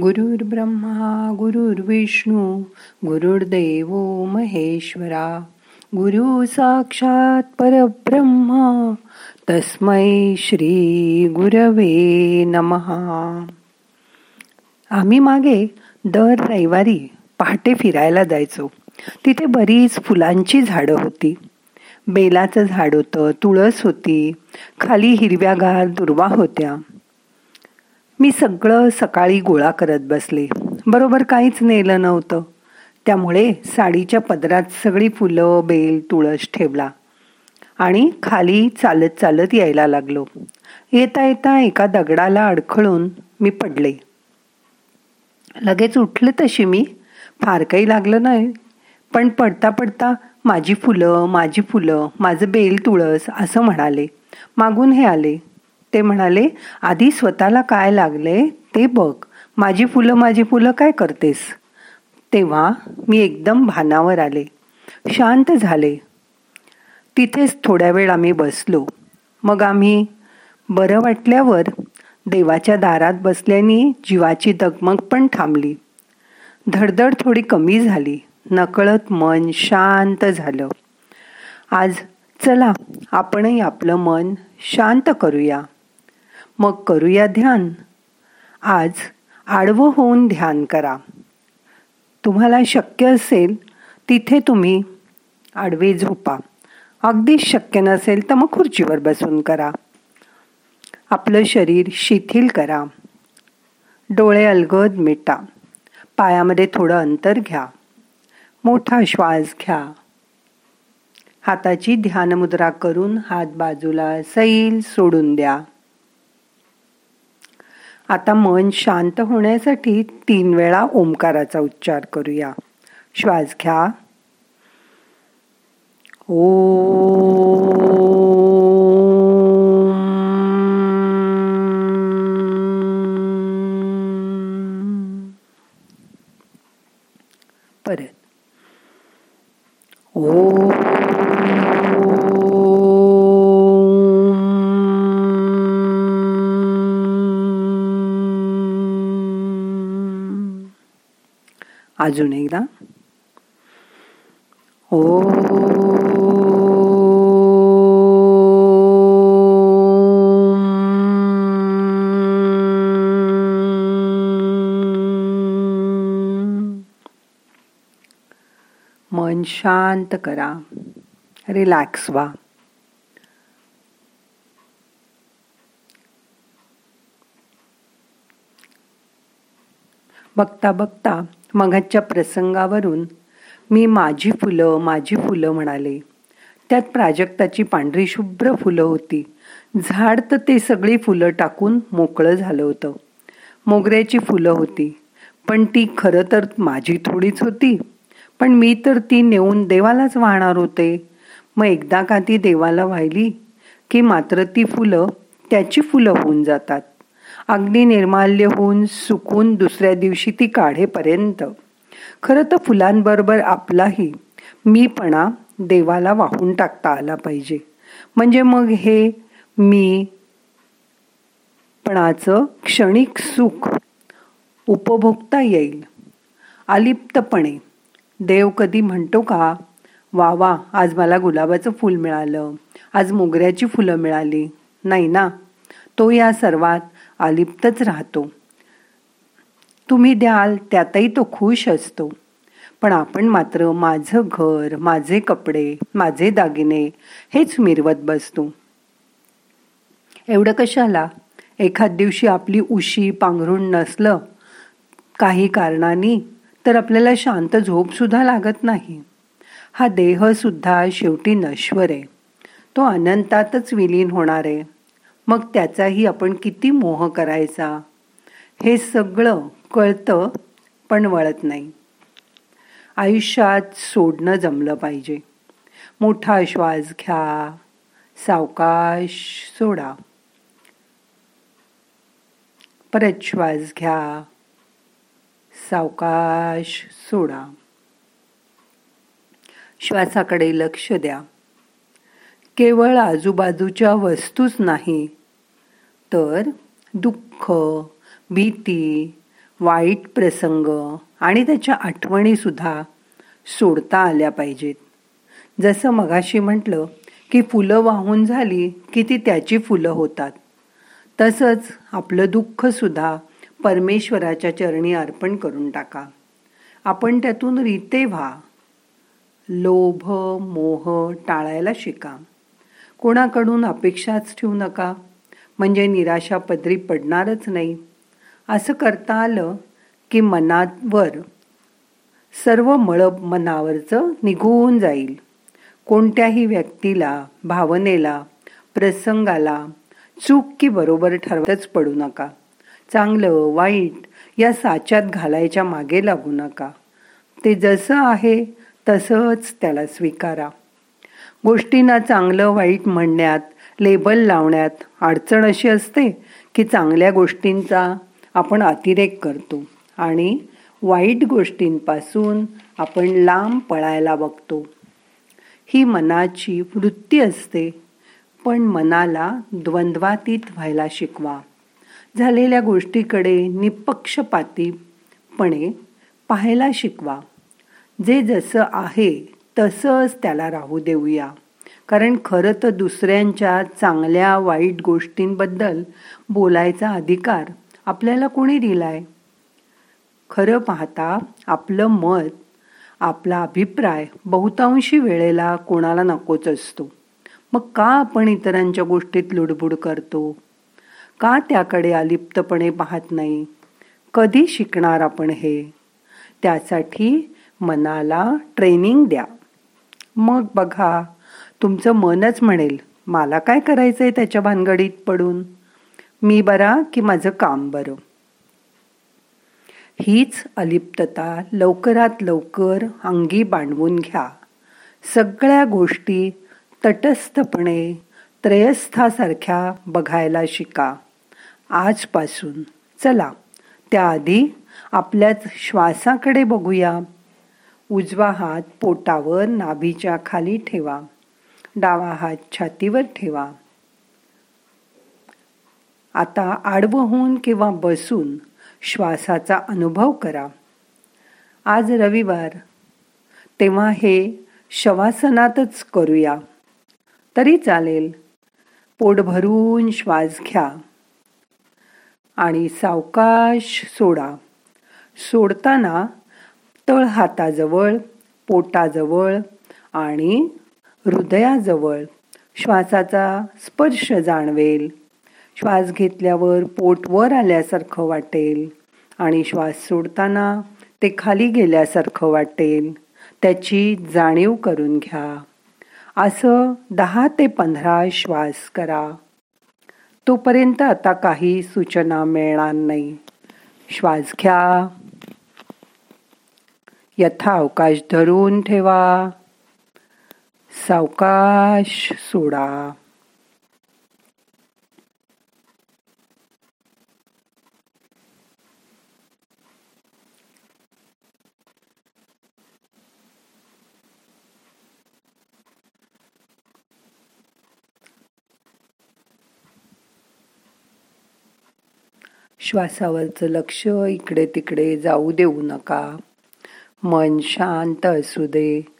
गुरुर् ब्रह्मा गुरुर्विष्णू गुरुर्देव महेश्वरा. गुरु साक्षात परब्रह्मा तस्मै श्री गुरवे नमहा आम्ही मागे दर रविवारी पहाटे फिरायला जायचो. तिथे बरीच फुलांची झाडं होती. बेलाचं झाड होतं तुळस होती. खाली हिरव्यागार दुर्वा होत्या. मी सगळं सकाळी गोळा करत बसले. बरोबर काहीच नेलं नव्हतं. त्यामुळे साडीच्या पदरात सगळी फुलं बेल तुळस ठेवला आणि खाली चालत चालत यायला लागलो. येता येता एका दगडाला अडखळून मी पडले. लगेच उठले तशी मी. फार काही लागलं नाही. पण पडता पडता माझी फुलं माझी फुलं माझं बेल तुळस असं म्हणाले. मागून हे आले. ते म्हणाले आधी स्वतःला काय लागले ते बघ. माझी फुलं माझी फुलं काय करतेस? तेव्हा मी एकदम भानावर आले. शांत झाले. तिथेच थोड्या वेळ आम्ही बसलो. मग आम्ही बरं वाटल्यावर देवाच्या दारात बसल्याने जीवाची दगमग पण थांबली. धडधड थोडी कमी झाली. नकळत मन शांत झालं. आज चला आपणही आपलं मन शांत करूया. मग करूया ध्यान. आज आडवं होऊन ध्यान करा. तुम्हाला शक्य असेल तिथे तुम्ही आडवे झोपा. अगदीच शक्य नसेल तर मग खुर्चीवर बसून करा. आपलं शरीर शिथिल करा. डोळे अलगद मिटा. पायामध्ये थोडं अंतर घ्या. मोठा श्वास घ्या. हाताची ध्यानमुद्रा करून हात बाजूला सैल सोडून द्या. आता मन शांत होण्यासाठी तीन वेळा ओंकाराचा उच्चार करूया. श्वास घ्या. ओ परत. ओ अजून एकदा. ओ. मन शांत करा. रिलॅक्स व्हा. बघता बघता मघाच्या प्रसंगावरून मी माझी फुलं माझी फुलं म्हणाले. त्यात प्राजक्ताची पांढरी शुभ्र फुलं होती. झाड तर ते सगळी फुलं टाकून मोकळं झालं होतं. मोगऱ्याची फुलं होती. पण ती खरं तर माझी थोडीच होती. पण मी तर ती नेऊन देवालाच वाहणार होते. मग एकदा का ती देवाला वाहिली की मात्र ती फुलं त्याची फुलं होऊन जातात. अगदी निर्माल्य होऊन सुकून दुसऱ्या दिवशी ती काढेपर्यंत. खरं तर फुलांबरोबर आपलाही मीपणा देवाला वाहून टाकता आला पाहिजे. म्हणजे मग हे मी पणाचं क्षणिक सुख उपभोगता येईल. अलिप्तपणे. देव कधी म्हणतो का वा वा आज मला गुलाबाचं फूल मिळालं. आज मोगऱ्याची फुलं मिळाली. नाही ना. तो या सर्वात अलिप्तच राहतो. तुम्ही द्याल त्यातही तो खुश असतो. पण आपण मात्र माझं घर माझे कपडे माझे दागिने हेच मिरवत बसतो. एवढं कशाला? एखाद दिवशी आपली उशी पांघरून नसलं काही कारणानी तर आपल्याला शांत झोप सुद्धा लागत नाही. हा देह सुद्धा शेवटी नश्वर आहे. तो अनंतातच विलीन होणार आहे. मग त्याचाही आपण किती मोह करायचा? हे सगळं कळतं पण वळत नाही. आयुष्यात सोडणं जमलं पाहिजे. मोठा श्वास घ्या. सावकाश सोडा. परत श्वास घ्या. सावकाश सोडा. श्वासाकडे लक्ष द्या. केवळ आजूबाजूच्या वस्तूच नाही तर दुःख भीती वाईट प्रसंग आणि त्याच्या आठवणीसुद्धा सोडता आल्या पाहिजेत. जसं मगाशी म्हटलं की फुलं वाहून झाली की ती त्याची फुलं होतात. तसंच आपलं दुःखसुद्धा परमेश्वराच्या चरणी अर्पण करून टाका. आपण त्यातून रीते व्हा. लोभ मोह टाळायला शिका. कोणाकडून अपेक्षाच ठेवू नका. म्हणजे निराशा पदरी पडणारच नाही. असं करता आलं की मनावर सर्व मळब मनावरचं निघून जाईल. कोणत्याही व्यक्तीला भावनेला प्रसंगाला चूक की बरोबर ठरवतच पडू नका. चांगलं वाईट या साच्यात घालायच्या मागे लागू नका. ते जसं आहे तसंच त्याला स्वीकारा. गोष्टींना चांगलं वाईट म्हणण्यात लेबल लावण्यात अडचण अशी असते की चांगल्या गोष्टींचा आपण अतिरेक करतो आणि वाईट गोष्टींपासून आपण लांब पळायला बघतो. ही मनाची वृत्ती असते पण मनाला द्वंद्वातीत व्हायला शिकवा. झालेल्या गोष्टीकडे निपक्षपातीपणे पाहायला शिकवा. जे जसं आहे तसंच त्याला राहू देऊया. कारण खरं तर दुसऱ्यांच्या चांगल्या वाईट गोष्टींबद्दल बोलायचा अधिकार आपल्याला कोणी दिलाय? खरं पाहता आपलं मत आपला अभिप्राय बहुतांशी वेळेला कोणाला नकोच असतो. मग का आपण इतरांच्या गोष्टीत लुडबुड करतो? का त्याकडे अलिप्तपणे पाहत नाही? कधी शिकणार आपण हे? त्यासाठी मनाला ट्रेनिंग द्या. मग बघा तुमचं मनच म्हणेल मला काय करायचं आहे त्याच्या भानगडीत पडून? मी बरा की माझं काम बरं? हीच अलिप्तता लवकरात लवकर अंगी बांधवून घ्या. सगळ्या गोष्टी तटस्थपणे त्रयस्थासारख्या बघायला शिका. आजपासून चला त्याआधी आपल्याच श्वासाकडे बघूया. उजवा हात पोटावर नाभीच्या खाली ठेवा. डावा हात छातीवर ठेवा. आता आडवं होऊन किंवा बसून श्वासाचा अनुभव करा. आज रविवार. तेव्हा हे शवासनातच करूया. तरी चालेल. पोट भरून श्वास घ्या. आणि सावकाश सोडा. सोडताना तळ हाताजवळ पोटाजवळ आणि हृदयाजवळ श्वासाचा स्पर्श जाणवेल. श्वास घेतल्यावर पोट वर आल्यासारखं वाटेल आणि श्वास सोडताना ते खाली गेल्यासारखं वाटेल. त्याची जाणीव करून घ्या. असं दहा ते पंधरा श्वास करा. तोपर्यंत आता काही सूचना मिळणार नाही. श्वास घ्या. यथा अवकाश धरून ठेवा. सावकाश सोडा. श्वासावरचं लक्ष इकडे तिकडे जाऊ देऊ नका. मन शांत असू दे.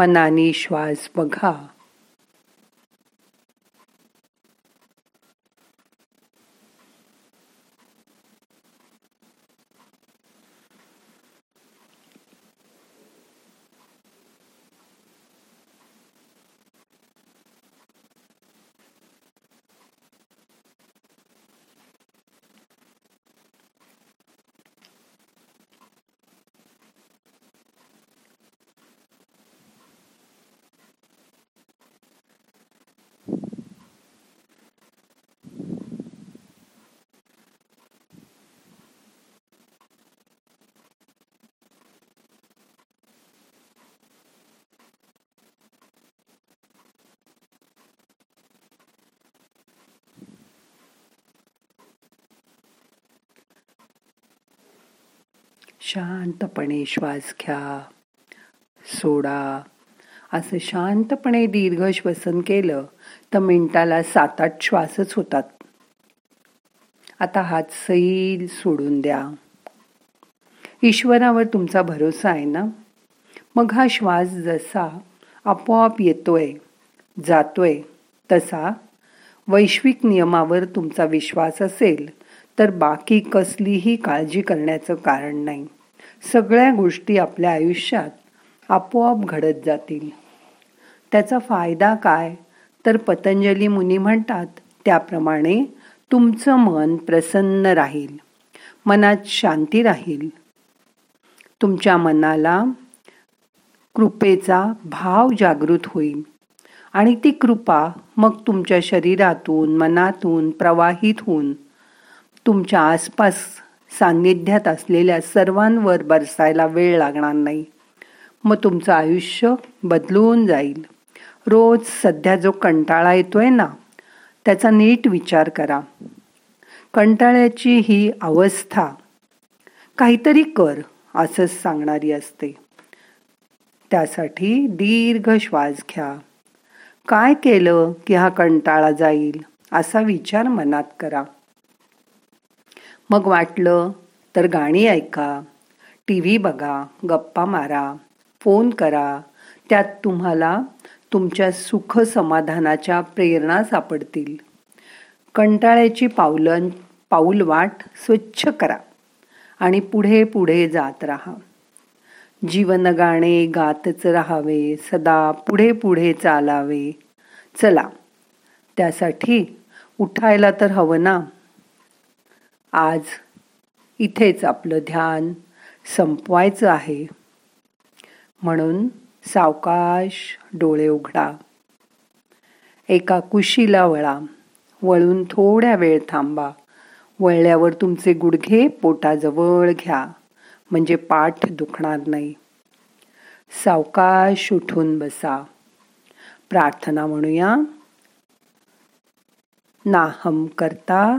मनानी श्वास बघा. शांतपणे श्वास घ्या सोडा. असं शांतपणे दीर्घ श्वसन केलं तर मिनिटाला सात आठ श्वासच होतात. आता हात सैल सोडून द्या. ईश्वरावर तुमचा भरोसा आहे ना? मग हा श्वास जसा आपोआप येतोय जातोय तसा वैश्विक नियमावर तुमचा विश्वास असेल तर बाकी कसलीही काळजी करण्याचं कारण नाही. सगळ्या गोष्टी आपल्या आयुष्यात आपोआप घडत जातील. त्याचा फायदा काय? तर पतंजली मुनी म्हणतात त्याप्रमाणे तुमचं मन प्रसन्न राहील. मनात शांती राहील. तुमच्या मनाला कृपेचा भाव जागृत होईल. आणि ती कृपा मग तुमच्या शरीरातून मनातून प्रवाहित होऊन तुमच्या आसपास सान्निध्यात असलेल्या सर्वांवर बरसायला वेळ लागणार नाही. मग तुमचं आयुष्य बदलून जाईल. रोज सध्या जो कंटाळा येतोय ना त्याचा नीट विचार करा. कंटाळ्याची ही अवस्था काहीतरी कर असंच सांगणारी असते. त्यासाठी दीर्घ श्वास घ्या. काय केलं की हा कंटाळा जाईल असा विचार मनात करा. मग वाटलं तर गाणी ऐका टी व्ही बघा गप्पा मारा फोन करा. त्यात तुम्हाला तुमच्या सुख समाधानाच्या प्रेरणा सापडतील. कंटाळ्याची पावलं पाऊल वाट स्वच्छ करा आणि पुढे पुढे जात राहा. जीवन गाणे गातच राहावे सदा पुढे पुढे चालावे. चला त्यासाठी उठायला तर हवं ना? आज इथेच आपलं ध्यान संपवायचं आहे. म्हणून सावकाश डोळे उघडा. एका कुशीला वळा. वळून थोड्या वेळ थांबा. वळल्यावर तुमचे गुडघे पोटाजवळ घ्या. म्हणजे पाठ दुखणार नाही. सावकाश उठून बसा. प्रार्थना म्हणूया. नाहम करता